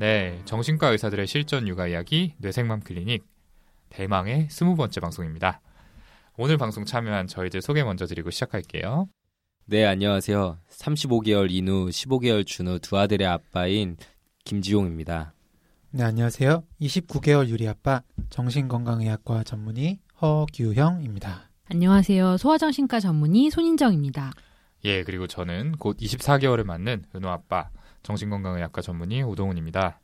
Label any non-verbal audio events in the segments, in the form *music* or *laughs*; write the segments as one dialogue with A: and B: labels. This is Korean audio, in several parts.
A: 네, 정신과 의사들의 실전 육아 이야기 뇌생맘 클리닉 대망의 스무 번째 방송입니다. 오늘 방송 참여한 저희들 소개 먼저 드리고 시작할게요.
B: 네, 안녕하세요. 35개월 인후, 15개월 준후 두 아들의 아빠인 김지용입니다.
C: 네, 안녕하세요. 29개월 유리 아빠 정신건강의학과 전문의 허규형입니다.
D: 안녕하세요. 소아정신과 전문의 손인정입니다.
A: 예, 그리고 저는 곧 24개월을 맞는 은호 아빠 정신건강의학과 전문의 오동훈입니다.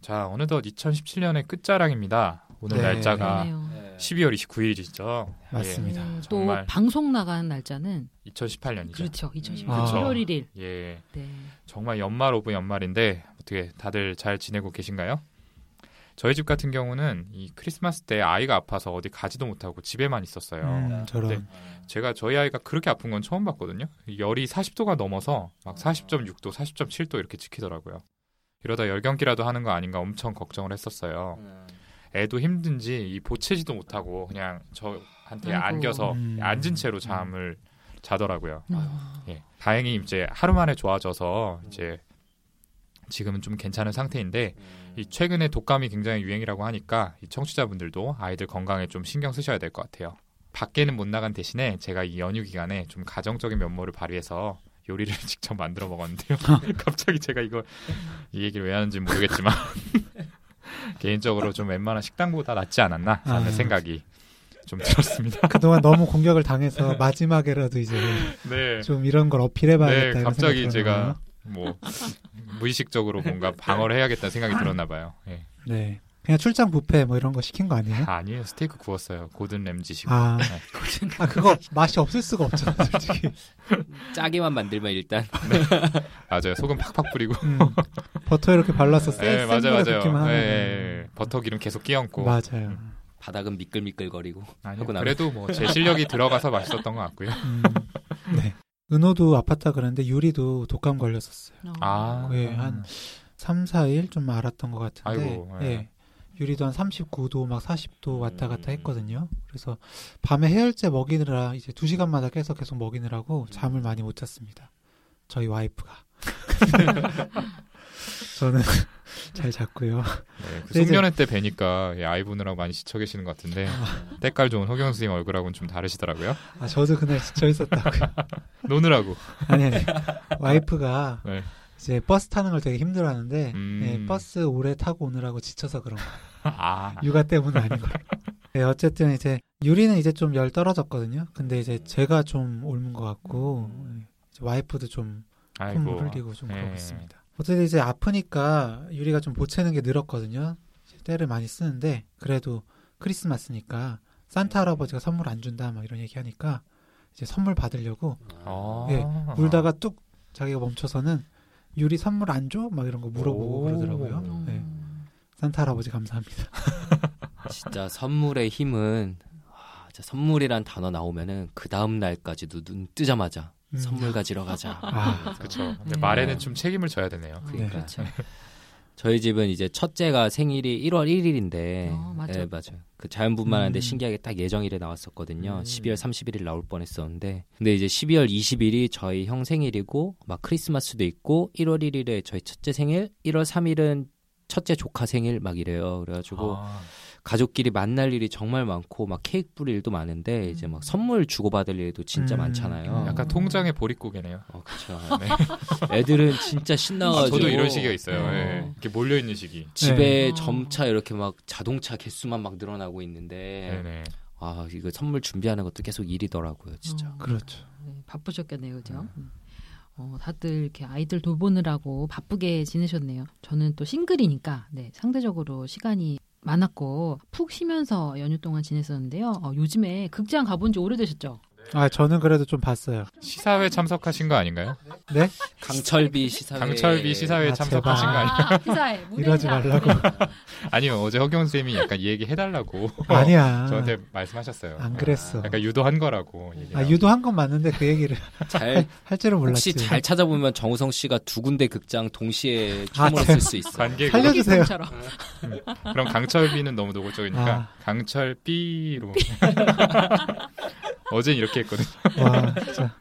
A: 자, 어느덧 2017년의 끝자락입니다. 오늘
C: 네.
A: 날짜가
D: 그러네요.
A: 12월 29일이죠.
C: 맞습니다.
D: 네, 또. 방송 나가는 날짜는
A: 2018년이죠.
D: 그렇죠. 2018년
C: 아.
D: 7월 1일.
A: 예,
D: 네.
A: 정말 연말 of 연말인데 어떻게 다들 잘 지내고 계신가요? 저희 집 같은 경우는 이 크리스마스 때 아이가 아파서 어디 가지도 못하고 집에만 있었어요.
C: 음, 저런.
A: 네. 제가 저희 아이가 그렇게 아픈 건 처음 봤거든요. 열이 40도가 넘어서 막 40.6도, 40.7도 이렇게 지키더라고요. 이러다 열경기라도 하는 거 아닌가 엄청 걱정을 했었어요. 애도 힘든지 이 보채지도 못하고 그냥 저한테
D: 아이고.
A: 안겨서
C: 음.
A: 앉은 채로 잠을 자더라고요.
D: 음.
A: 예. 다행히 이제 하루 만에 좋아져서 이제 지금은 좀 괜찮은 상태인데 이 최근에 독감이 굉장히 유행이라고 하니까 이 청취자분들도 아이들 건강에 좀 신경 쓰셔야 될 것 같아요. 밖에는 못 나간 대신에 제가 이 연휴 기간에 좀 가정적인 면모를 발휘해서 요리를 *laughs* 직접 만들어 먹었는데요. *laughs* 갑자기 제가 이거 이 얘기를 왜 하는지 모르겠지만 *laughs* 개인적으로 좀 웬만한 식당보다 낫지 않았나 하는
C: 아.
A: 생각이 좀 들었습니다.
C: 그동안 너무 공격을 당해서 마지막에라도 이제
A: 네.
C: 좀 이런 걸 어필해봐야겠다.
A: 네, 갑자기 제가? 뭐 무의식적으로 뭔가 방어를 해야겠다는 생각이 들었나 봐요. 예.
C: 네. 그냥 출장 뷔페 뭐 이런 거 시킨 거 아니에요?
A: 아 니에요. 스테이크 구웠어요. 고든 램지시고.
C: 아,
A: 네.
C: 아 그거 맛이 없을 수가 없잖아, 솔직히. *laughs*
B: 짜게만 만들면 일단
A: 맞아요. 소금 팍팍 뿌리고.
C: 음, 버터 이렇게 발라서 쎄,
A: 네,
C: 센
A: 맞아요, 맞아요. 예, 예, 예. 버터 기름 계속 끼얹고.
C: 맞아요.
B: 바닥은 미끌미끌거리고
A: 아니요, 그래도 뭐 제 실력이 들어가서 맛있었던 것 같고요.
C: 음, 네. 은호도 아팠다 그랬는데 유리도 독감 걸렸었어요.
D: 어.
A: 아,
C: 거의 한 3, 4일 좀 알았던 것 같은데.
A: 아이고, 예.
C: 예. 유리도 한 39도 막 40도 왔다 갔다
B: 음.
C: 했거든요. 그래서 밤에 해열제 먹이느라 이제 2시간마다 깨서 계속 먹이느라고 잠을 많이 못 잤습니다. 저희 와이프가. *laughs* 저는 *laughs* 잘 잤고요.
A: 네, 그 송년회 때 뵈니까 예, 아이 보느라고 많이 지쳐 계시는 것 같은데
C: 아.
A: 때깔 좋은 허경 선생님 얼굴하고는 좀 다르시더라고요.
C: 아, 저도 그날 지쳐 있었다고요. *laughs*
A: 노느라고.
C: 아니, 아니. 와이프가 *laughs*
A: 네.
C: 이제 버스 타는 걸 되게 힘들어 하는데,
A: 음.
C: 예, 버스 오래 타고 오느라고 지쳐서 그런 거예요.
A: 아,
C: 육아 때문은 아닌 거예요. 네, 어쨌든 이제 유리는 이제 좀 열 떨어졌거든요. 근데 이제 제가 좀 옮은 것 같고 이제 와이프도 좀 콧물. 흘리고 좀
A: 예.
C: 그러고 있습니다. 어쨌든 이제 아프니까 유리가 좀 보채는 게 늘었거든요. 떼를 많이 쓰는데 그래도 크리스마스니까 산타 할아버지가 선물 안 준다 막 이런 얘기하니까 이제 선물 받으려고
A: 아.
C: 예, 울다가 뚝 자기가 멈춰서는 유리 선물 안 줘? 막 이런 거 물어보고
A: 오.
C: 그러더라고요.
D: 음.
C: 네. 산타 할아버지 감사합니다. *laughs*
B: 진짜 선물의 힘은 아, 진짜 선물이란 단어 나오면은 그 다음 날까지도 눈 뜨자마자
C: 음.
B: 선물 가지러 가자.
C: 아,
A: 그렇죠. 근데
D: 네.
A: 말에는 좀 책임을 져야 되네요.
C: 네.
D: 그렇죠.
B: 저희 집은 이제 첫째가 생일이 1월 1일인데,
D: 어, 맞아.
B: 네, 맞아요. 그 자연분만한데
C: 음.
B: 신기하게 딱 예정일에 나왔었거든요.
A: 음.
B: 12월 31일 나올 뻔했었는데, 근데 이제 12월 20일이 저희 형 생일이고, 막 크리스마스도 있고, 1월 1일에 저희 첫째 생일, 1월 3일은 첫째 조카 생일 막 이래요. 그래가지고
A: 아,
B: 가족끼리 만날 일이 정말 많고 막 케이크 뿌릴 일도 많은데 이제 막 선물 주고받을 일도 진짜
C: 음.
B: 많잖아요.
A: 약간 통장의 보릿고개네요.
B: 어, 그쵸. *laughs*
A: 네.
B: 애들은 진짜
A: 아,
B: 신나가지고
A: 저도 이런 시기가 있어요.
D: 어.
A: 예. 이렇게 몰려 있는 시기.
B: 집에
D: 네.
B: 점차 이렇게 막 자동차 개수만 막 늘어나고 있는데
A: 네네.
B: 아 이거 선물 준비하는 것도 계속 일이더라고요 진짜.
D: 어.
C: 그렇죠.
D: 네, 바쁘셨겠네요, 그죠? 음. 어, 다들 이렇게 아이들 돌보느라고 바쁘게 지내셨네요. 저는 또 싱글이니까 네, 상대적으로 시간이 많았고 푹 쉬면서 연휴 동안 지냈었는데요. 어, 요즘에 극장 가본 지 오래되셨죠?
C: 아, 저는 그래도 좀 봤어요.
A: 시사회 참석하신 거 아닌가요?
C: 네?
B: 강철비 시사회
A: 강철비 시사회
C: 아,
A: 참석하신 거 아니에요?
D: 아, 회사에 무대
C: 이러지. 말라고. *laughs*
A: 아니요 어제 허경 쌤이 약간 이 얘기 해달라고 *laughs*
C: 아니야.
A: 저한테 말씀하셨어요.
C: 안 그랬어.
A: 약간 유도한 거라고. 얘기하고.
C: 아, 유도한 건 맞는데 그 얘기를
B: 잘
C: 할 줄은 몰랐지.
B: 혹시 잘 찾아보면 정우성 씨가 두 군데 극장 동시에
C: 아, 제-
B: 쓸수 있어.
A: 관객
C: 살려주세요.
D: 처럼.
A: 그럼 강철비는 너무 노골적이니까
C: 아.
A: 강철비로 *laughs* 어젠 이렇게 했거든요. *laughs*
C: 와, 진짜.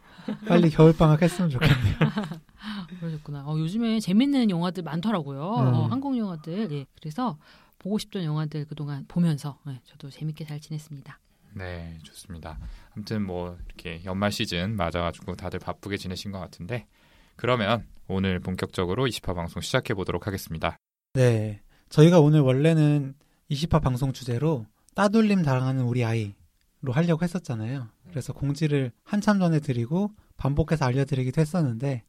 C: 빨리 겨울방학 했으면 좋겠네요. *laughs*
D: 그러셨구나. 어, 요즘에 재밌는 영화들 많더라고요.
C: 음.
D: 어, 한국 영화들. 예. 그래서 보고 싶던 영화들 그동안 보면서 예, 저도 재밌게 잘 지냈습니다.
A: 네, 좋습니다. 아무튼 뭐 이렇게 연말 시즌 맞아가지고 다들 바쁘게 지내신 것 같은데 그러면 오늘 본격적으로 20화 방송 시작해 보도록 하겠습니다.
C: 네. 저희가 오늘 원래는 20화 방송 주제로 따돌림 당하는 우리 아이로 하려고 했었잖아요. 그래서 공지를 한참 전에 드리고 반복해서 알려드리기도 했었는데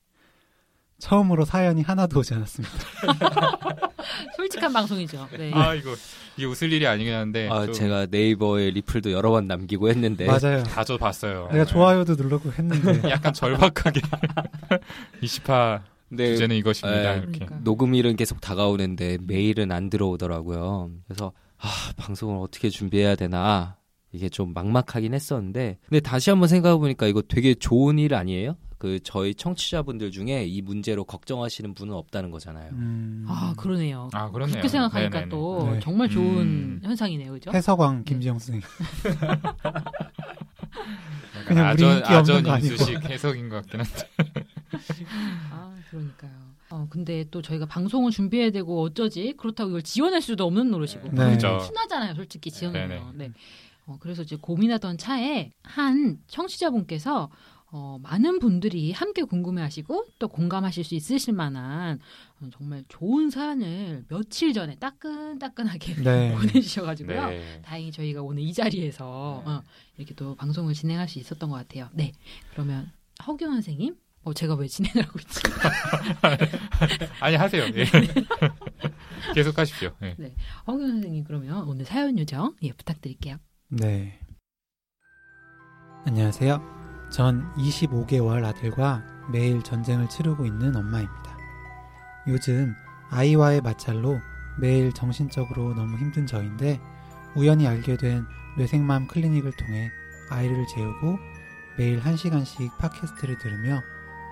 C: 처음으로 사연이 하나도 오지 않았습니다. *laughs*
D: 솔직한 방송이죠. 네.
A: 아 이거 이게 웃을 일이 아니긴 한데
B: 아,
A: 좀
B: 제가 네이버에 리플도 여러 번 남기고 했는데
C: 맞아요.
A: 자주 봤어요.
C: 내가 좋아요도 누르고 했는데 *laughs*
A: 약간 절박하게 *laughs* 20화
B: 네,
A: 주제는 이것입니다.
B: 네.
A: 이렇게.
D: 그러니까.
B: 녹음일은 계속 다가오는데 메일은 안 들어오더라고요. 그래서 아, 방송을 어떻게 준비해야 되나 이게 좀 막막하긴 했었는데 근데 다시 한번 생각해 보니까 이거 되게 좋은 일 아니에요? 그 저희 청취자분들 중에 이 문제로 걱정하시는 분은 없다는 거잖아요.
C: 음,
D: 아 그러네요.
A: 아 그렇네요.
D: 그렇게 생각하니까
A: 네네네.
D: 또
C: 네.
D: 정말 좋은
A: 음.
D: 현상이네요, 그죠?
C: 해서광 김지영 선생님. *laughs* 그냥 우리
A: 아전
C: 인기 없는
A: 아전
C: 거 아니고.
A: 인수식 해석인 것 같긴 한데.
D: 아 그러니까요. 어 근데 또 저희가 방송을 준비해야 되고 어쩌지? 그렇다고 이걸 지원할 수도 없는 노릇이고
C: 네.
A: 그렇죠.
D: 순하잖아요, 솔직히 지원하면.
A: 네네.
D: 네. 어, 그래서 이제 고민하던 차에 한 청취자분께서 어, 많은 분들이 함께 궁금해하시고 또 공감하실 수 있으실 만한 어, 정말 좋은 사연을 며칠 전에 따끈따끈하게
C: 네. *laughs*
D: 보내주셔가지고요.
A: 네.
D: 다행히 저희가 오늘 이 자리에서 어, 이렇게 또 방송을 진행할 수 있었던 것 같아요. 네, 그러면 허경 선생님, 어, 제가 왜 진행을 하고 있지? *laughs*
A: 아니 하세요. 예. *laughs* 계속 하십시오. 예.
D: 허경 선생님 그러면 오늘 사연 요정 예 부탁드릴게요.
C: 네. 안녕하세요. 전 25개월 아들과 매일 전쟁을 치르고 있는 엄마입니다. 요즘 아이와의 마찰로 매일 정신적으로 너무 힘든 저인데 우연히 알게 된 뇌생맘 클리닉을 통해 아이를 재우고 매일 1시간씩 팟캐스트를 들으며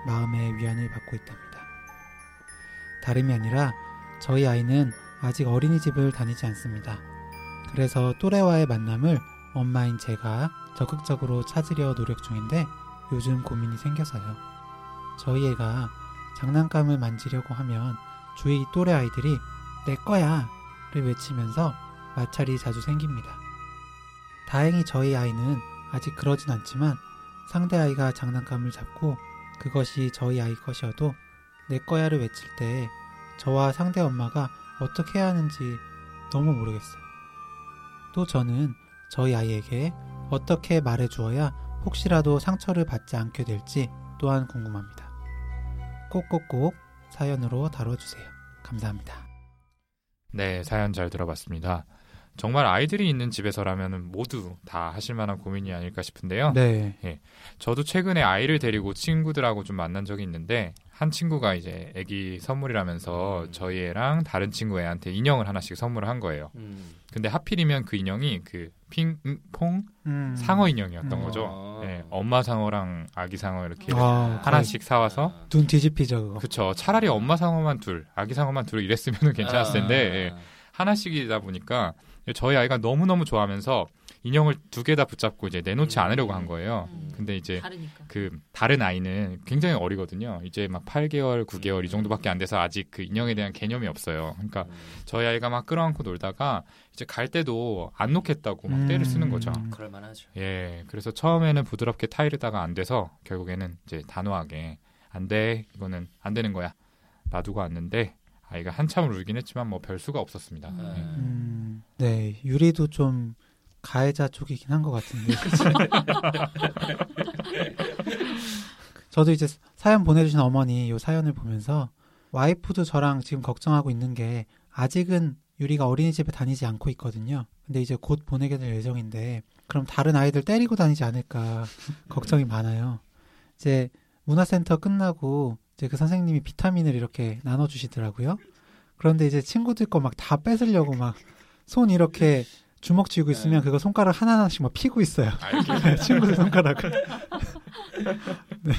C: 마음의 위안을 받고 있답니다. 다름이 아니라 저희 아이는 아직 어린이집을 다니지 않습니다. 그래서 또래와의 만남을 엄마인 제가 적극적으로 찾으려 노력 중인데 요즘 고민이 생겨서요. 저희 애가 장난감을 만지려고 하면 주위 또래 아이들이 내 거야! 를 외치면서 마찰이 자주 생깁니다. 다행히 저희 아이는 아직 그러진 않지만 상대 아이가 장난감을 잡고 그것이 저희 아이 것이어도 내 거야를 외칠 때 저와 상대 엄마가 어떻게 해야 하는지 너무 모르겠어요. 또 저는 저희 아이에게 어떻게 말해 주어야 혹시라도 상처를 받지 않게 될지 또한 궁금합니다. 꼭꼭꼭 사연으로 다뤄주세요. 감사합니다.
A: 네, 사연 잘 들어봤습니다. 정말 아이들이 있는 집에서라면 모두 다 하실 만한 고민이 아닐까 싶은데요.
C: 네.
A: 저도 최근에 아이를 데리고 친구들하고 좀 만난 적이 있는데 한 친구가 이제 애기 선물이라면서 저희 애랑 다른 친구 애한테 인형을 하나씩 선물을 한 거예요.
B: 음.
A: 근데 하필이면 그 인형이 그 핑퐁
C: 음.
A: 상어 인형이었던
C: 음.
A: 거죠. 네, 엄마 상어랑 아기 상어 이렇게
C: 아,
A: 하나씩 사와서
C: 눈 뒤집히죠, 그거.
A: 그쵸. 차라리 엄마 상어만 둘, 아기 상어만 둘 이랬으면 괜찮았을 텐데 예. 하나씩이다 보니까 저희 아이가 너무 너무 좋아하면서 인형을 두 개 다 붙잡고 이제 내놓지
B: 음.
A: 않으려고 한 거예요.
D: 음.
A: 근데 이제
D: 다르니까.
A: 그 다른 아이는 굉장히 어리거든요. 이제 막 8개월, 9개월 이 정도밖에 안 돼서 아직 그 인형에 대한 개념이 없어요. 그러니까 저희 아이가 막 끌어안고 놀다가 이제 갈 때도 안 놓겠다고 막 때를 쓰는 거죠.
C: 음.
B: 그럴 만하죠.
A: 예, 그래서 처음에는 부드럽게 타이르다가 안 돼서 결국에는 이제 단호하게 안 돼, 이거는 안 되는 거야. 놔두고 왔는데 아이가 한참 을 울긴 했지만 뭐 별 수가 없었습니다.
D: 음.
A: 예.
C: 음, 네, 유리도 좀 가해자 쪽이긴 한 것 같은데. *laughs* 저도 이제 사연 보내주신 어머니 요 사연을 보면서 와이프도 저랑 지금 걱정하고 있는 게 아직은 유리가 어린이집에 다니지 않고 있거든요. 근데 이제 곧 보내게 될 예정인데 그럼 다른 아이들 때리고 다니지 않을까 걱정이 많아요. 이제 문화센터 끝나고 이제 그 선생님이 비타민을 이렇게 나눠주시더라고요. 그런데 이제 친구들 거 막 다 뺏으려고 막 손 이렇게 주먹 쥐고 있으면 그거 손가락 하나하나씩 막 피고 있어요. *laughs* 친구들 손가락을. *laughs* 네.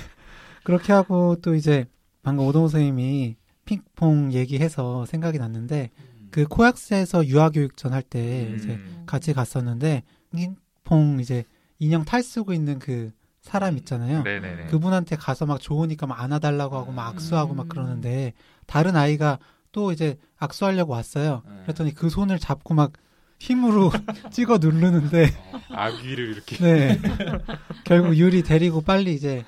C: 그렇게 하고 또 이제 방금 오동호 선생님이 핑퐁 얘기해서 생각이 났는데 그 코엑스에서 유아교육전 할때 이제
A: 음.
C: 같이 갔었는데 핑퐁 이제 인형 탈 쓰고 있는 그 사람 있잖아요.
A: 네네네.
C: 그분한테 가서 막 좋으니까 막 안아달라고 하고 막 악수하고 막 그러는데 다른 아이가 또 이제 악수하려고 왔어요.
B: 네.
C: 그랬더니 그 손을 잡고 막 힘으로 *laughs* 찍어 누르는데
A: 아귀를 이렇게.
C: 네. 결국 유리 데리고 빨리 이제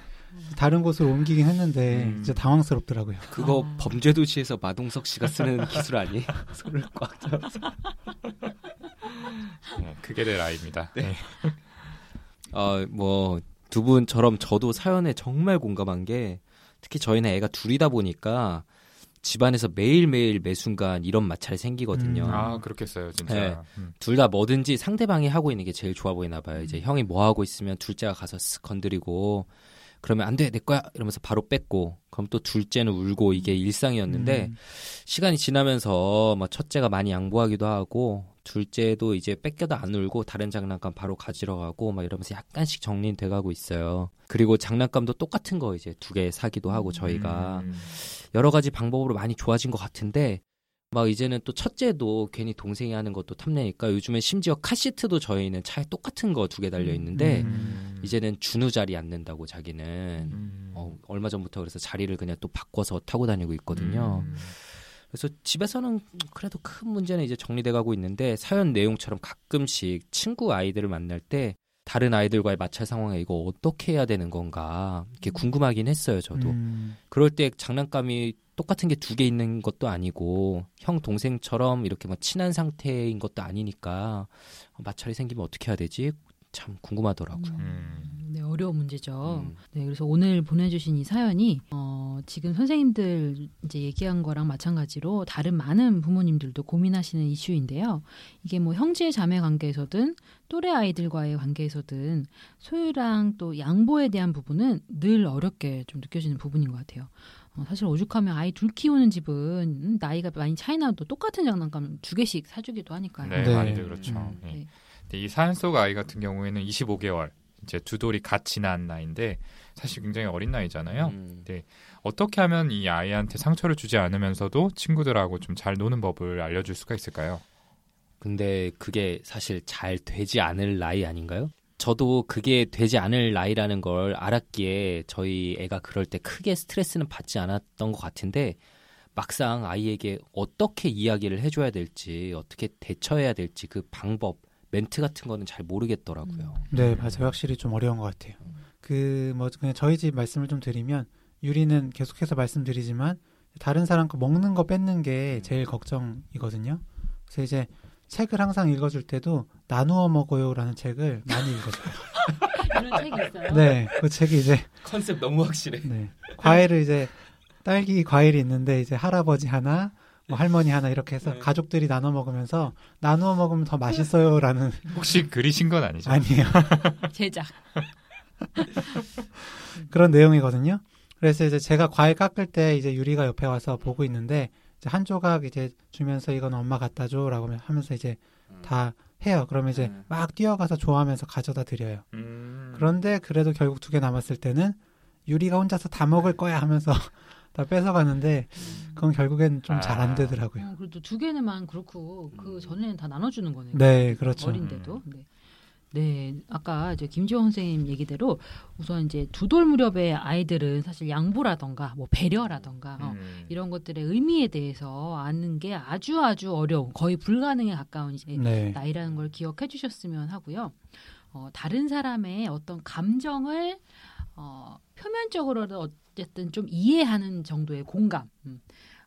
C: 다른 곳으로 옮기긴 했는데
A: 음.
C: 이제 당황스럽더라고요.
B: 그거
D: 아.
B: 범죄도시에서 마동석 씨가 쓰는 *laughs* 기술 아니에요? *laughs* 손을 꽉 잡아서.
A: 네, 그게 될 아이입니다. 네.
B: 어, 뭐, 두 분처럼 저도 사연에 정말 공감한 게, 특히 저희는 애가 둘이다 보니까, 집안에서 매일매일 매 순간 이런 마찰이 생기거든요.
C: 음.
A: 아 그렇겠어요, 진짜.
B: 네.
A: 음.
B: 둘다 뭐든지 상대방이 하고 있는 게 제일 좋아 보이나 봐요. 이제 형이 뭐 하고 있으면 둘째가 가서 쓱 건드리고, 그러면 안 돼, 내 거야! 이러면서 바로 뺏고, 그럼 또 둘째는 울고 이게 일상이었는데,
C: 음.
B: 시간이 지나면서 뭐 첫째가 많이 양보하기도 하고 둘째도 이제 뺏겨도 안 울고 다른 장난감 바로 가지러 가고 막 이러면서 약간씩 정리는 돼가고 있어요. 그리고 장난감도 똑같은 거 이제 두 개 사기도 하고 저희가
A: 음.
B: 여러 가지 방법으로 많이 좋아진 것 같은데 막 이제는 또 첫째도 괜히 동생이 하는 것도 탐내니까 요즘엔 심지어 카시트도 저희는 차에 똑같은 거 두 개 달려 있는데
A: 음.
B: 이제는 준우 자리 앉는다고 자기는
A: 음.
B: 어, 얼마 전부터 그래서 자리를 그냥 또 바꿔서 타고 다니고 있거든요.
A: 음.
B: 그래서 집에서는 그래도 큰 문제는 이제 정리돼 가고 있는데 사연 내용처럼 가끔씩 친구 아이들을 만날 때 다른 아이들과의 마찰 상황에 이거 어떻게 해야 되는 건가 이렇게 궁금하긴 했어요 저도
C: 음.
B: 그럴 때 장난감이 똑같은 게 두 개 있는 것도 아니고 형 동생처럼 이렇게 막 친한 상태인 것도 아니니까 마찰이 생기면 어떻게 해야 되지 참 궁금하더라고요.
A: 음.
D: 네, 어려운 문제죠.
B: 음.
D: 네, 그래서 오늘 보내주신 이 사연이 어, 지금 선생님들 이제 얘기한 거랑 마찬가지로 다른 많은 부모님들도 고민하시는 이슈인데요. 이게 뭐 형제 자매 관계에서든 또래 아이들과의 관계에서든 소유랑 또 양보에 대한 부분은 늘 어렵게 좀 느껴지는 부분인 것 같아요. 어, 사실 오죽하면 아이 둘 키우는 집은 음, 나이가 많이 차이 나도 똑같은 장난감 두 개씩 사주기도 하니까요.
A: 네,
C: 네.
A: 많이들 그렇죠.
C: 음.
A: 네.
D: 네.
A: 근데 이 사연 속 아이 같은 경우에는 25개월 이제 두 돌이 같이 난 나이인데 사실 굉장히 어린 나이잖아요.
B: 음.
A: 어떻게 하면 이 아이한테 상처를 주지 않으면서도 친구들하고 좀 잘 노는 법을 알려줄 수가 있을까요?
B: 근데 그게 사실 잘 되지 않을 나이 아닌가요? 저도 그게 되지 않을 나이라는 걸 알았기에 저희 애가 그럴 때 크게 스트레스는 받지 않았던 것 같은데 막상 아이에게 어떻게 이야기를 해줘야 될지 어떻게 대처해야 될지 그 방법 멘트 같은 거는 잘 모르겠더라고요.
C: 네, 맞아요. 확실히 좀 어려운 것 같아요. 그, 뭐, 그냥 저희 집 말씀을 좀 드리면, 유리는 계속해서 말씀드리지만, 다른 사람 거 먹는 거 뺏는 게 제일 걱정이거든요. 그래서 이제 책을 항상 읽어줄 때도, 나누어 먹어요라는 책을 많이 읽어줘요. *laughs*
D: 이런 책이 있어요.
C: 네, 그 책이 이제,
B: 컨셉 너무 확실해.
C: 네. 과일을 이제, 딸기 과일이 있는데, 이제 할아버지 하나, 뭐 할머니 하나 이렇게 해서
B: 네.
C: 가족들이 나눠 먹으면서, 나누어 먹으면 더 맛있어요라는, *laughs*
A: 혹시 그리신 건 아니죠?
C: 아니에요. *laughs*
D: 제작. *laughs*
C: 그런 내용이거든요. 그래서 이제 제가 과일 깎을 때 이제 유리가 옆에 와서 보고 있는데 이제 한 조각 이제 주면서 이건 엄마 갖다 줘라고 하면서 이제 다 해요. 그러면 이제
B: 음.
C: 막 뛰어가서 좋아하면서 가져다 드려요.
A: 음.
C: 그런데 그래도 결국 두 개 남았을 때는 유리가 혼자서 다 먹을 거야 하면서 다 뺏어가는데 그건 결국엔 좀 잘안
A: 아.
C: 되더라고요.
D: 어, 그래도 두 개는만 그렇고 그 전에는 다 나눠주는 거네요.
C: 네, 그렇죠.
D: 어린데도. 네. 네, 아까 이제 김지원 선생님 얘기대로 우선 이제 두 돌 무렵의 아이들은 사실 양보라던가 뭐 배려라던가 어,
A: 음.
D: 이런 것들의 의미에 대해서 아는 게 아주 아주 어려운 거의 불가능에 가까운 이제
C: 네.
D: 나이라는 걸 기억해 주셨으면 하고요. 어, 다른 사람의 어떤 감정을 어, 표면적으로도 어쨌든 좀 이해하는 정도의 공감. 음.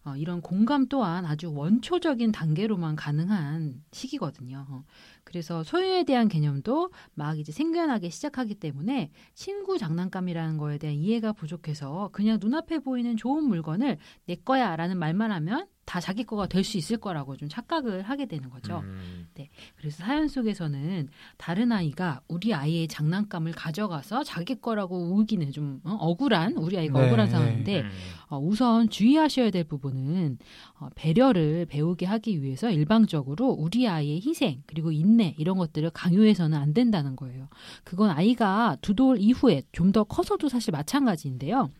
D: 어, 이런 공감 또한 아주 원초적인 단계로만 가능한 시기거든요. 어, 그래서 소유에 대한 개념도 막 이제 생겨나기 시작하기 때문에 친구 장난감이라는 거에 대한 이해가 부족해서 그냥 눈앞에 보이는 좋은 물건을 내 거야 라는 말만 하면 다 자기 거가 될 수 있을 거라고 좀 착각을 하게 되는 거죠.
A: 음.
D: 그래서 사연 속에서는 다른 아이가 우리 아이의 장난감을 가져가서 자기 거라고 우기는 좀 어, 억울한 우리 아이가
C: 네,
D: 억울한
C: 네.
D: 상황인데
A: 음.
D: 어, 우선 주의하셔야 될 부분은 어, 배려를 배우게 하기 위해서 일방적으로 우리 아이의 희생 그리고 인내 이런 것들을 강요해서는 안 된다는 거예요. 그건 아이가 두 돌 이후에 좀 더 커서도 사실 마찬가지인데요.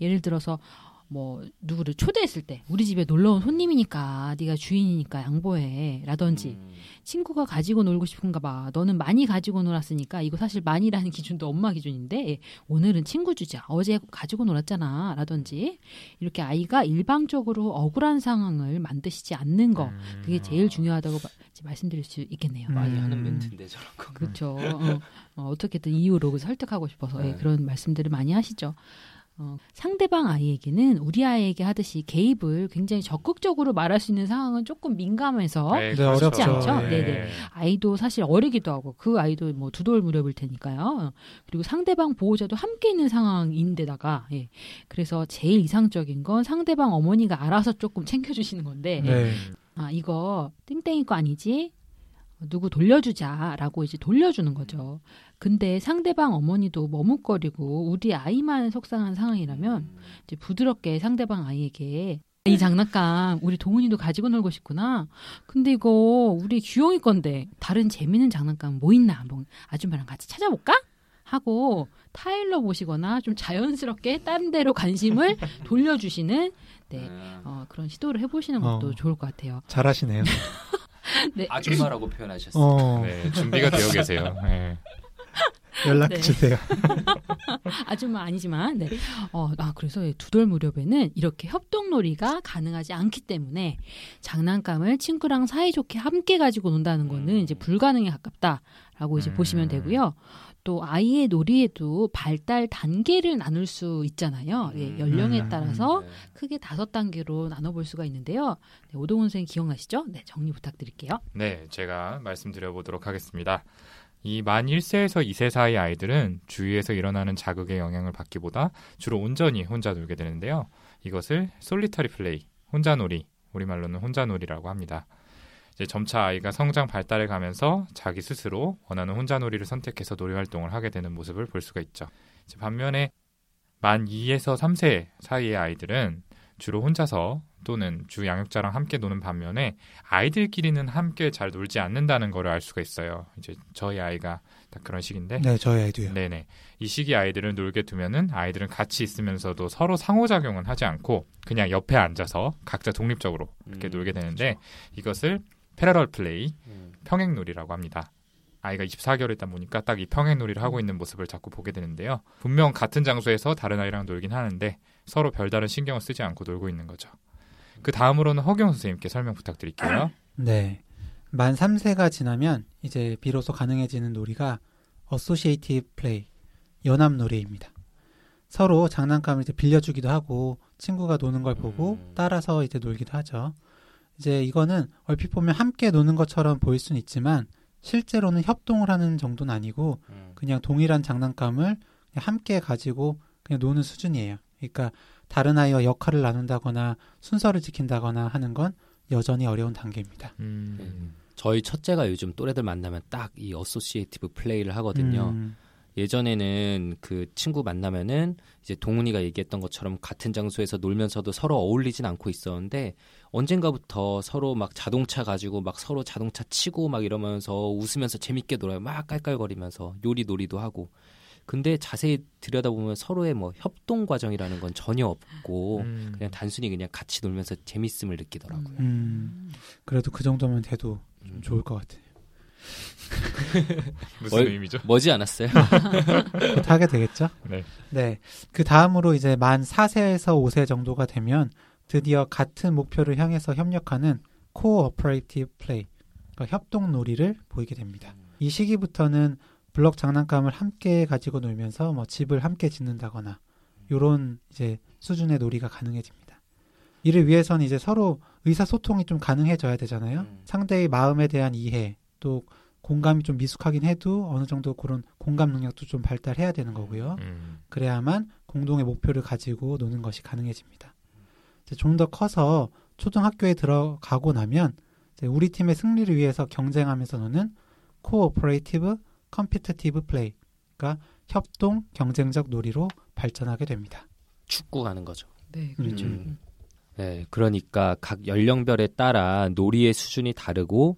D: 예를 들어서 뭐 누구를 초대했을 때 우리 집에 놀러 온 손님이니까 네가 주인이니까 양보해 라든지
B: 음.
D: 친구가 가지고 놀고 싶은가 봐. 너는 많이 가지고 놀았으니까 이거 사실 많이라는 기준도 엄마 기준인데 오늘은 친구 주자. 어제 가지고 놀았잖아. 라든지 이렇게 아이가 일방적으로 억울한 상황을 만드시지 않는 거.
A: 음.
D: 그게 제일 중요하다고 마- 말씀드릴 수 있겠네요.
B: 많이
C: 음.
B: 하는 멘트인데 저런 거.
D: 그렇죠. 어, 어, 어떻게든 이유로 그 설득하고 싶어서 예,
B: 네.
D: 그런 말씀들을 많이 하시죠. 어, 상대방 아이에게는 우리 아이에게 하듯이 개입을 굉장히 적극적으로 말할 수 있는 상황은 조금 민감해서
A: 네,
C: 네,
A: 그렇죠.
D: 않죠?
A: 네.
D: 네네. 아이도 사실 어리기도 하고 그 아이도 뭐 두돌 무렵일 테니까요. 그리고 상대방 보호자도 함께 있는 상황인데다가 예. 그래서 제일 이상적인 건 상대방 어머니가 알아서 조금 챙겨주시는 건데
C: 네.
D: 아 이거 땡땡이 거 아니지? 누구 돌려주자라고 이제 돌려주는 거죠. 근데 상대방 어머니도 머뭇거리고 우리 아이만 속상한 상황이라면 이제 부드럽게 상대방 아이에게 이 장난감 우리 동훈이도 가지고 놀고 싶구나. 근데 이거 우리 규영이 건데 다른 재밌는 장난감 뭐 있나 한번 아줌마랑 같이 찾아볼까? 하고 타일러 보시거나 좀 자연스럽게 딴 데로 관심을 *laughs* 돌려주시는 네
B: 아,
D: 어, 그런 시도를 해보시는 것도
C: 어.
D: 좋을 것 같아요.
C: 잘하시네요. *laughs*
D: 네.
B: 아줌마라고 표현하셨어요.
C: 어,
A: 네, 준비가 되어 계세요. 네. *laughs*
C: 연락
D: 네.
C: 주세요. *laughs*
D: 아줌마 아니지만 네. 어, 아 그래서 두돌 무렵에는 이렇게 협동놀이가 가능하지 않기 때문에 장난감을 친구랑 사이좋게 함께 가지고 논다는 거는 이제 불가능에 가깝다라고 이제
A: 음.
D: 보시면 되고요. 또 아이의 놀이에도 발달 단계를 나눌 수 있잖아요. 예,
B: 음.
D: 연령에
C: 음.
D: 따라서
B: 네.
D: 크게 다섯 단계로 나눠볼 수가 있는데요. 네, 오동훈 선생님 기억나시죠? 네, 정리 부탁드릴게요.
A: 네, 제가 말씀드려 보도록 하겠습니다. 이 만 1세에서 2세 사이 아이들은 주위에서 일어나는 자극의 영향을 받기보다 주로 온전히 혼자 놀게 되는데요. 이것을 솔리터리 플레이, 혼자놀이, 우리말로는 혼자놀이라고 합니다. 이제 점차 아이가 성장 발달해 가면서 자기 스스로 원하는 혼자놀이를 선택해서 놀이 활동을 하게 되는 모습을 볼 수가 있죠. 반면에 만 2에서 3세 사이의 아이들은 주로 혼자서 또는 주 양육자랑 함께 노는 반면에 아이들끼리는 함께 잘 놀지 않는다는 거를 알 수가 있어요. 이제 저희 아이가 딱 그런 식인데.
C: 네, 저희 아이도요.
A: 네네. 이 시기 아이들을 놀게 두면은 아이들은 같이 있으면서도 서로 상호작용은 하지 않고 그냥 옆에 앉아서 각자 독립적으로 이렇게
B: 음,
A: 놀게 되는데 이것을 parallel play,
B: 음.
A: 평행놀이라고 합니다. 아이가 24개월이다 보니까 딱 이 평행놀이를 하고 있는 모습을 자꾸 보게 되는데요. 분명 같은 장소에서 다른 아이랑 놀긴 하는데 서로 별다른 신경을 쓰지 않고 놀고 있는 거죠. 그 다음으로는 허경 선생님께 설명 부탁드릴게요. *clears throat*
C: 네. 만 3세가 지나면 이제 비로소 가능해지는 놀이가 associative play, 연합 놀이입니다. 서로 장난감을 이제 빌려주기도 하고 친구가 노는 걸 보고
B: 음.
C: 따라서 이제 놀기도 하죠. 이제 이거는 얼핏 보면 함께 노는 것처럼 보일 수는 있지만 실제로는 협동을 하는 정도는 아니고
B: 음.
C: 그냥 동일한 장난감을 그냥 함께 가지고 그냥 노는 수준이에요. 그러니까 다른 아이와 역할을 나눈다거나 순서를 지킨다거나 하는 건 여전히 어려운 단계입니다.
A: 음,
B: 저희 첫째가 요즘 또래들 만나면 딱 이 associative play를 하거든요.
C: 음,
B: 예전에는 그 친구 만나면은 이제 동훈이가 얘기했던 것처럼 같은 장소에서 놀면서도 서로 어울리진 않고 있었는데 언젠가부터 서로 막 자동차 가지고 막 서로 자동차 치고 막 이러면서 웃으면서 재밌게 놀아요. 막 깔깔거리면서 요리 놀이도 하고. 근데 자세히 들여다보면 서로의 뭐 협동 과정이라는 건 전혀 없고
A: 음.
B: 그냥 단순히 그냥 같이 놀면서 재밌음을 느끼더라고요.
C: 음, 그래도 그 정도면 돼도 좀 좋을 것 같아요. *laughs*
A: 무슨
B: 얼-
A: 의미죠?
B: 머지 않았어요? *laughs*
C: 곧 하게 되겠죠?
A: 네.
C: 네. 그 다음으로 이제 만 4세에서 5세 정도가 되면 드디어 같은 목표를 향해서 협력하는 cooperative play, 그러니까 협동 놀이를 보이게 됩니다. 이 시기부터는 블럭 장난감을 함께 가지고 놀면서 뭐 집을 함께 짓는다거나 요런 이제 수준의 놀이가 가능해집니다. 이를 위해서는 이제 서로 의사소통이 좀 가능해져야 되잖아요.
B: 음.
C: 상대의 마음에 대한 이해, 또 공감이 좀 미숙하긴 해도 어느 정도 그런 공감 능력도 좀 발달해야 되는 거고요.
A: 음.
C: 그래야만 공동의 목표를 가지고 노는 것이 가능해집니다. 좀 더 커서 초등학교에 들어가고 나면 이제 우리 팀의 승리를 위해서 경쟁하면서 노는 cooperative competitive play, 그러니까 협동 경쟁적 놀이로 발전하게 됩니다.
B: 축구 가는 거죠.
D: 네,
C: 그렇죠.
B: 음. 네, 그러니까 각 연령별에 따라 놀이의 수준이 다르고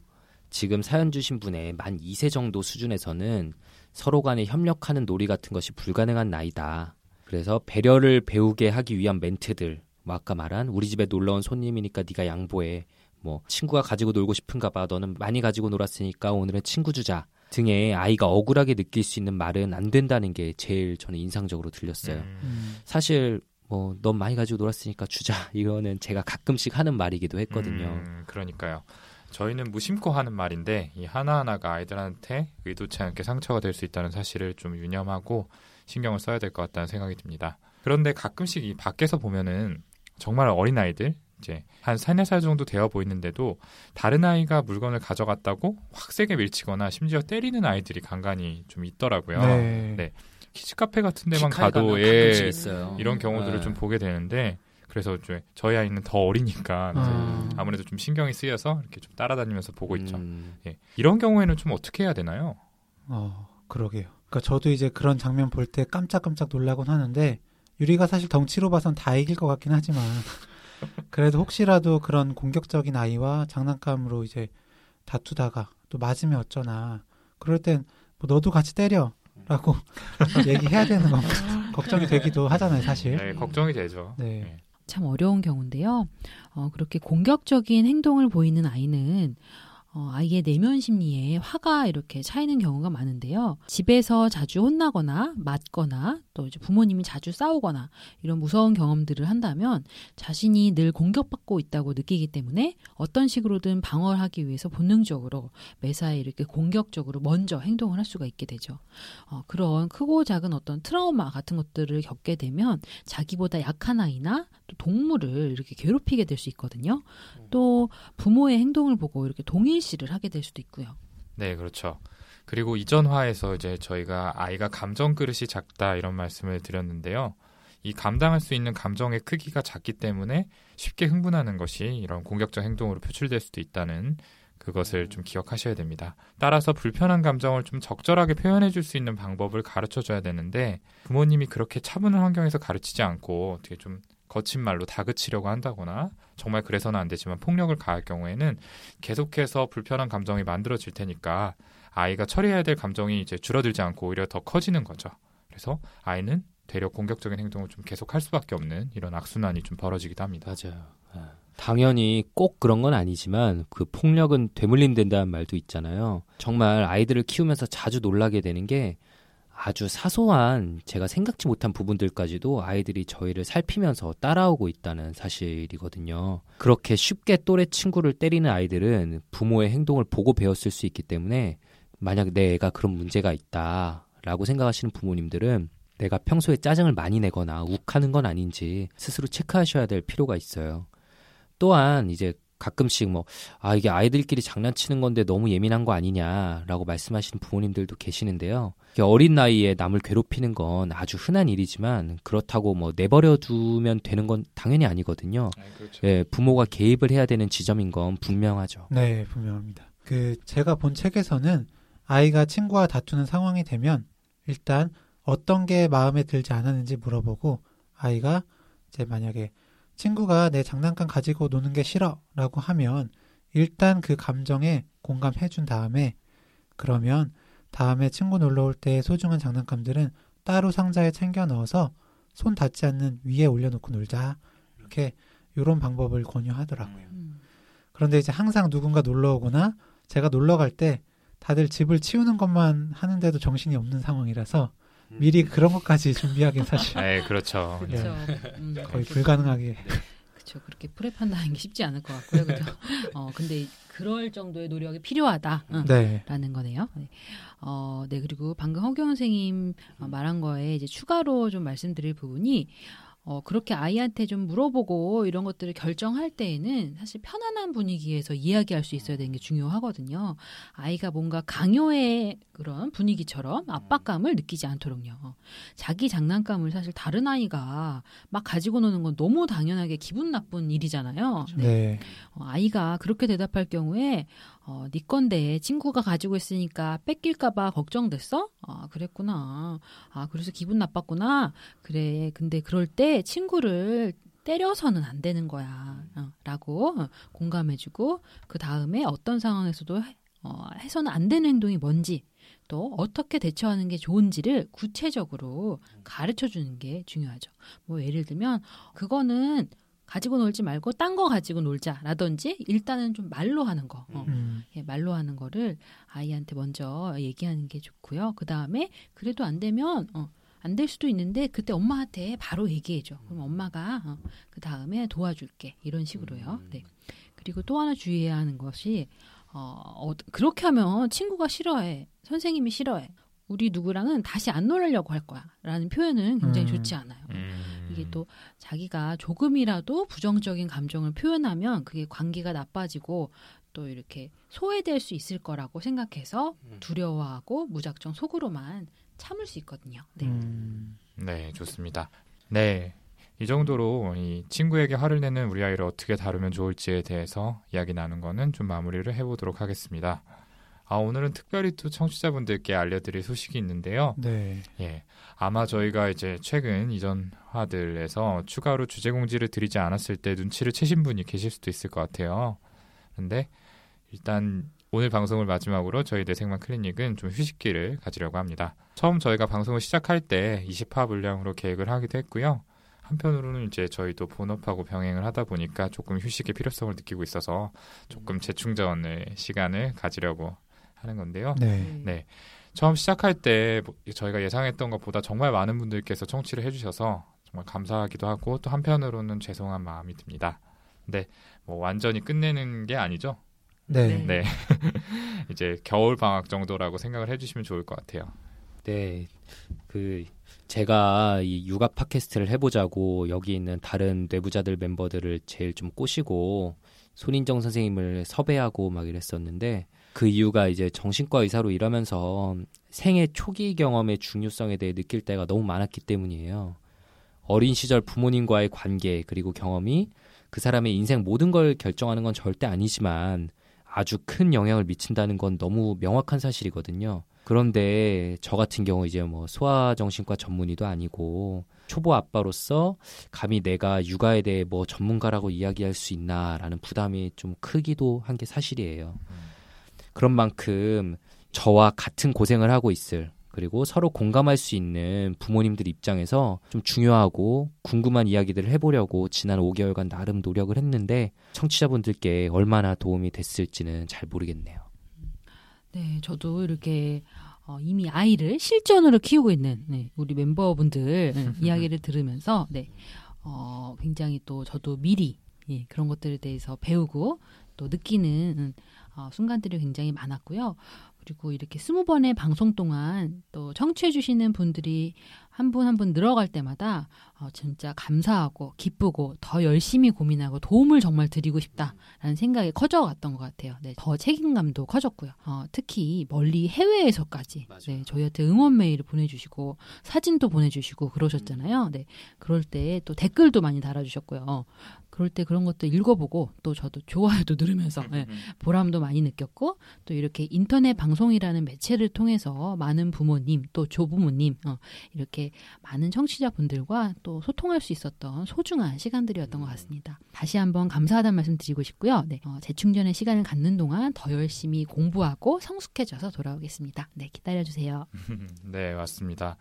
B: 지금 사연 주신 분의 만 2세 정도 수준에서는 서로 간에 협력하는 놀이 같은 것이 불가능한 나이다. 그래서 배려를 배우게 하기 위한 멘트들, 뭐 아까 말한 우리 집에 놀러 온 손님이니까 네가 양보해. 뭐 친구가 가지고 놀고 싶은가 봐. 너는 많이 가지고 놀았으니까 오늘은 친구 주자. 등의 아이가 억울하게 느낄 수 있는 말은 안 된다는 게 제일 저는 인상적으로 들렸어요.
A: 음.
C: 음.
B: 사실 뭐 넌 많이 가지고 놀았으니까 주자. *laughs* 이거는 제가 가끔씩 하는 말이기도 했거든요.
A: 음, 그러니까요. 저희는 무심코 하는 말인데 이 하나하나가 아이들한테 의도치 않게 상처가 될 수 있다는 사실을 좀 유념하고 신경을 써야 될 것 같다는 생각이 듭니다. 그런데 가끔씩 이 밖에서 보면은 정말 어린 아이들 이제 한 3, 4살 정도 되어 보이는데도 다른 아이가 물건을 가져갔다고 확 세게 밀치거나 심지어 때리는 아이들이 간간히 좀 있더라고요.
C: 네.
A: 네. 키즈 카페 같은 데만 가도 예. 이런 경우들을
B: 네.
A: 좀 보게 되는데 그래서 이제 저희 아이는 더 어리니까
C: 아.
A: 아무래도 좀 신경이 쓰여서 이렇게 좀 따라다니면서 보고 있죠.
B: 음,
A: 예. 이런 경우에는 좀 어떻게 해야 되나요?
C: 어, 그러게요. 그러니까 저도 이제 그런 장면 볼 때 깜짝깜짝 놀라곤 하는데 유리가 사실 덩치로 봐선 다 이길 것 같긴 하지만 그래도 혹시라도 그런 공격적인 아이와 장난감으로 이제 다투다가 또 맞으면 어쩌나 그럴 땐 뭐 너도 같이 때려라고 *laughs* 얘기해야 되는 건가 걱정이 되기도 하잖아요 사실.
A: 네, 걱정이 되죠.
C: 네.
A: 예.
D: 참 어려운 경우인데요. 어, 그렇게 공격적인 행동을 보이는 아이는 어, 아이의 내면 심리에 화가 이렇게 차이는 경우가 많은데요. 집에서 자주 혼나거나 맞거나 또 이제 부모님이 자주 싸우거나 이런 무서운 경험들을 한다면 자신이 늘 공격받고 있다고 느끼기 때문에 어떤 식으로든 방어를 하기 위해서 본능적으로 매사에 이렇게 공격적으로 먼저 행동을 할 수가 있게 되죠. 어, 그런 크고 작은 어떤 트라우마 같은 것들을 겪게 되면 자기보다 약한 아이나 또 동물을 이렇게 괴롭히게 될 수 있거든요. 또 부모의 행동을 보고 이렇게 동일시를 하게 될 수도 있고요.
A: 네, 그렇죠. 그리고 이전 화에서 이제 저희가 아이가 감정 그릇이 작다 이런 말씀을 드렸는데요. 이 감당할 수 있는 감정의 크기가 작기 때문에 쉽게 흥분하는 것이 이런 공격적 행동으로 표출될 수도 있다는 그것을 좀 기억하셔야 됩니다. 따라서 불편한 감정을 좀 적절하게 표현해 줄 수 있는 방법을 가르쳐 줘야 되는데 부모님이 그렇게 차분한 환경에서 가르치지 않고 어떻게 좀 거친 말로 다그치려고 한다거나 정말 그래서는 안 되지만 폭력을 가할 경우에는 계속해서 불편한 감정이 만들어질 테니까 아이가 처리해야 될 감정이 이제 줄어들지 않고 오히려 더 커지는 거죠. 그래서 아이는 되려 공격적인 행동을 좀 계속할 수밖에 없는 이런 악순환이 좀 벌어지기도 합니다.
B: 맞아요. 예. 당연히 꼭 그런 건 아니지만 그 폭력은 되물림 된다는 말도 있잖아요. 정말 아이들을 키우면서 자주 놀라게 되는 게 아주 사소한 제가 생각지 못한 부분들까지도 아이들이 저희를 살피면서 따라오고 있다는 사실이거든요. 그렇게 쉽게 또래 친구를 때리는 아이들은 부모의 행동을 보고 배웠을 수 있기 때문에 만약 내 애가 그런 문제가 있다 라고 생각하시는 부모님들은 내가 평소에 짜증을 많이 내거나 욱하는 건 아닌지 스스로 체크하셔야 될 필요가 있어요. 또한 이제 가끔씩 뭐, 아, 이게 아이들끼리 장난치는 건데 너무 예민한 거 아니냐라고 말씀하시는 부모님들도 계시는데요. 어린 나이에 남을 괴롭히는 건 아주 흔한 일이지만 그렇다고 뭐 내버려 두면 되는 건 당연히 아니거든요.
A: 그렇죠.
B: 예, 부모가 개입을 해야 되는 지점인 건 분명하죠.
C: 네, 분명합니다. 그 제가 본 책에서는 아이가 친구와 다투는 상황이 되면 일단 어떤 게 마음에 들지 않았는지 물어보고 아이가 이제 만약에 친구가 내 장난감 가지고 노는 게 싫어 라고 하면 일단 그 감정에 공감해 준 다음에 그러면 다음에 친구 놀러 올때 소중한 장난감들은 따로 상자에 챙겨 넣어서 손 닿지 않는 위에 올려놓고 놀자 이렇게 이런 방법을 권유하더라고요.
D: 음.
C: 그런데 이제 항상 누군가 놀러 오거나 제가 놀러 갈 때 다들 집을 치우는 것만 하는데도 정신이 없는 상황이라서 미리 그런 것까지 준비하긴 사실
A: 네, 그렇죠. *laughs*
C: 네.
D: 그렇죠. 음,
C: 거의 불가능하게
D: 그렇죠. 그렇게 프레판다는 게 쉽지 않을 것 같고요. 그죠? *laughs* 어, 근데 그럴 정도의 노력이 필요하다. 응.
C: 네.
D: 라는 거네요. 네. 어, 네. 그리고 방금 허경 선생님 어, 말한 거에 이제 추가로 좀 말씀드릴 부분이 어, 그렇게 아이한테 좀 물어보고 이런 것들을 결정할 때에는 사실 편안한 분위기에서 이야기할 수 있어야 되는 게 중요하거든요. 아이가 뭔가 강요의 그런 분위기처럼 압박감을 느끼지 않도록요. 자기 장난감을 사실 다른 아이가 막 가지고 노는 건 너무 당연하게 기분 나쁜 일이잖아요.
C: 네.
D: 어, 아이가 그렇게 대답할 경우에 어, 네 건데 친구가 가지고 있으니까 뺏길까봐 걱정됐어? 아 그랬구나. 아 그래서 기분 나빴구나. 그래. 근데 그럴 때 친구를 때려서는 안 되는 거야. 어, 라고 공감해주고 그 다음에 어떤 상황에서도 해, 어, 해서는 안 되는 행동이 뭔지 또 어떻게 대처하는 게 좋은지를 구체적으로 가르쳐 주는 게 중요하죠. 뭐 예를 들면 그거는 가지고 놀지 말고 딴 거 가지고 놀자라든지 일단은 좀 말로 하는 거 어.
C: 음.
D: 예, 말로 하는 거를 아이한테 먼저 얘기하는 게 좋고요. 그 다음에 그래도 안 되면 어, 안 될 수도 있는데 그때 엄마한테 바로 얘기해줘. 그럼 엄마가 어, 그 다음에 도와줄게 이런 식으로요. 네. 그리고 또 하나 주의해야 하는 것이 어, 어, 그렇게 하면 친구가 싫어해. 선생님이 싫어해. 우리 누구랑은 다시 안 놀려고 할 거야. 라는 표현은 굉장히
C: 음.
D: 좋지 않아요.
A: 음.
D: 이게 또 자기가 조금이라도 부정적인 감정을 표현하면 그게 관계가 나빠지고 또 이렇게 소외될 수 있을 거라고 생각해서 두려워하고 무작정 속으로만 참을 수 있거든요. 네.
C: 음.
A: 네, 좋습니다. 네. 이 정도로 이 친구에게 화를 내는 우리 아이를 어떻게 다루면 좋을지에 대해서 이야기 나눈 거는 좀 마무리를 해보도록 하겠습니다. 아, 오늘은 특별히 또 청취자분들께 알려드릴 소식이 있는데요.
C: 네.
A: 예. 아마 저희가 이제 최근 이전 화들에서 추가로 주제 공지를 드리지 않았을 때 눈치를 채신 분이 계실 수도 있을 것 같아요. 근데 일단 오늘 방송을 마지막으로 저희 내생만 클리닉은 좀 휴식기를 가지려고 합니다. 처음 저희가 방송을 시작할 때 20화 분량으로 계획을 하기도 했고요. 한편으로는 이제 저희도 본업하고 병행을 하다 보니까 조금 휴식의 필요성을 느끼고 있어서 조금 재충전을 시간을 가지려고 하는 건데요.
C: 네.
A: 네. 처음 시작할 때뭐 저희가 예상했던 것보다 정말 많은 분들께서 청취를 해주셔서 정말 감사하기도 하고 또 한편으로는 죄송한 마음이 듭니다. 근데 뭐 완전히 끝내는 게 아니죠.
C: 네.
A: 네. *laughs* 이제 겨울 방학 정도라고 생각을 해주시면 좋을 것 같아요.
B: 네. 그 제가 이 육아 팟캐스트를 해보자고 여기 있는 다른 뇌부자들 멤버들을 제일 좀 꼬시고 손인정 선생님을 섭외하고 막 이랬었는데 그 이유가 이제 정신과 의사로 일하면서 생애 초기 경험의 중요성에 대해 느낄 때가 너무 많았기 때문이에요. 어린 시절 부모님과의 관계 그리고 경험이 그 사람의 인생 모든 걸 결정하는 건 절대 아니지만 아주 큰 영향을 미친다는 건 너무 명확한 사실이거든요. 그런데 저 같은 경우 이제 뭐 소아정신과 전문의도 아니고 초보 아빠로서 감히 내가 육아에 대해 뭐 전문가라고 이야기할 수 있나라는 부담이 좀 크기도 한 게 사실이에요. 그런 만큼 저와 같은 고생을 하고 있을 그리고 서로 공감할 수 있는 부모님들 입장에서 좀 중요하고 궁금한 이야기들을 해보려고 지난 5개월간 나름 노력을 했는데 청취자분들께 얼마나 도움이 됐을지는 잘 모르겠네요.
D: 네, 저도 이렇게 어, 이미 아이를 실전으로 키우고 있는 네, 우리 멤버분들 네, *laughs* 이야기를 들으면서 네, 어, 굉장히 또 저도 미리 예, 그런 것들에 대해서 배우고 또 느끼는 음, 어, 순간들이 굉장히 많았고요. 그리고 이렇게 스무 번의 방송 동안 또 청취해 주시는 분들이 한 분 한 분 늘어갈 때마다 어, 진짜 감사하고 기쁘고 더 열심히 고민하고 도움을 정말 드리고 싶다라는 생각이 커져갔던 것 같아요. 네, 더 책임감도 커졌고요. 어, 특히 멀리 해외에서까지 네, 저희한테 응원 메일을 보내주시고 사진도 보내주시고 그러셨잖아요. 네, 그럴 때 또 댓글도 많이 달아주셨고요. 그럴 때 그런 것도 읽어보고 또 저도 좋아요도 누르면서 네, 보람도 많이 느꼈고 또 이렇게 인터넷 방송이라는 매체를 통해서 많은 부모님 또 조부모님 어, 이렇게 많은 청취자분들과 또 소통할 수 있었던 소중한 시간들이었던 것 같습니다. 다시 한번 감사하다는 말씀 드리고 싶고요. 네, 어, 재충전의 시간을 갖는 동안 더 열심히 공부하고 성숙해져서 돌아오겠습니다. 네, 기다려주세요. *laughs*
A: 네, 맞습니다.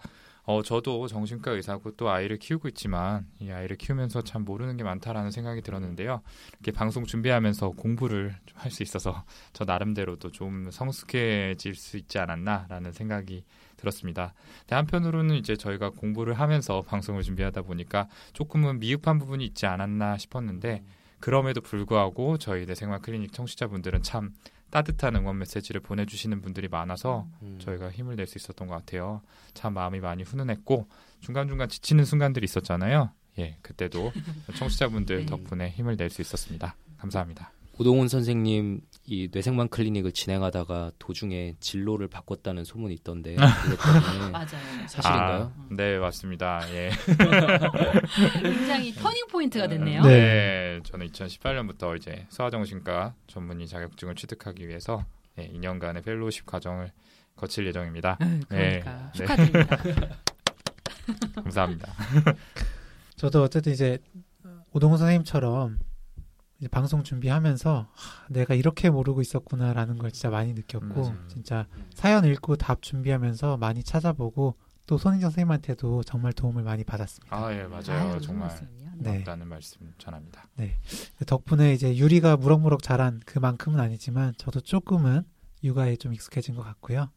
A: 어, 저도 정신과 의사고 또 아이를 키우고 있지만 이 아이를 키우면서 참 모르는 게 많다라는 생각이 들었는데요. 이렇게 방송 준비하면서 공부를 좀 할 수 있어서 저 나름대로도 좀 성숙해질 수 있지 않았나라는 생각이 들었습니다. 한편으로는 이제 저희가 공부를 하면서 방송을 준비하다 보니까 조금은 미흡한 부분이 있지 않았나 싶었는데 그럼에도 불구하고 저희 내생활 클리닉 청취자분들은 참 따뜻한 응원 메시지를 보내주시는 분들이 많아서
B: 음.
A: 저희가 힘을 낼 수 있었던 것 같아요. 참 마음이 많이 훈훈했고 중간중간 지치는 순간들이 있었잖아요. 예, 그때도 *laughs* 청취자분들
D: 네.
A: 덕분에 힘을 낼 수 있었습니다. 감사합니다.
B: 오동훈 선생님 이 뇌생만 클리닉을 진행하다가 도중에 진로를 바꿨다는 소문이 있던데 *laughs* *laughs*
D: 맞아요.
B: 사실인가요?
A: 아, 네, 맞습니다. 예. *laughs*
D: 굉장히 터닝 포인트가 됐네요.
C: 네.
A: 네, 저는 2018년부터 이제 소아정신과 전문의 자격증을 취득하기 위해서 예, 2년간의 펠로우십 과정을 거칠 예정입니다.
D: 네, 그러니까
A: 네.
D: 축하드립니다.
A: 감사합니다.
C: 저도 어쨌든 이제 오동훈 선생님처럼 방송 준비하면서 하, 내가 이렇게 모르고 있었구나라는 걸 진짜 많이 느꼈고
A: 음.
C: 진짜 사연 읽고 답 준비하면서 많이 찾아보고 또 손인정 선생님한테도 정말 도움을 많이 받았습니다.
A: 아, 예, 맞아요.
D: 아유,
A: 정말?
C: 네.
A: 고맙다는 말씀 전합니다.
C: 덕분에 이제 유리가 무럭무럭 자란 그만큼은 아니지만 저도 조금은 육아에 좀 익숙해진 것 같고요.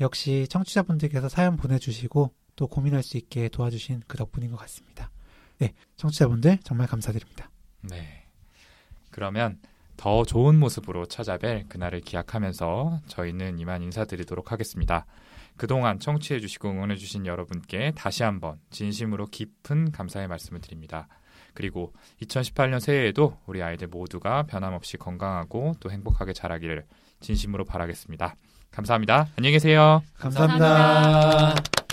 C: 역시 청취자분들께서 사연 보내주시고 또 고민할 수 있게 도와주신 그 덕분인 것 같습니다. 네, 청취자분들 정말 감사드립니다.
A: 네. 그러면 더 좋은 모습으로 찾아뵐 그날을 기약하면서 저희는 이만 인사드리도록 하겠습니다. 그동안 청취해주시고 응원해주신 여러분께 다시 한번 진심으로 깊은 감사의 말씀을 드립니다. 그리고 2018년 새해에도 우리 아이들 모두가 변함없이 건강하고 또 행복하게 자라기를 진심으로 바라겠습니다. 감사합니다. 안녕히 계세요.
C: 감사합니다.
D: 감사합니다.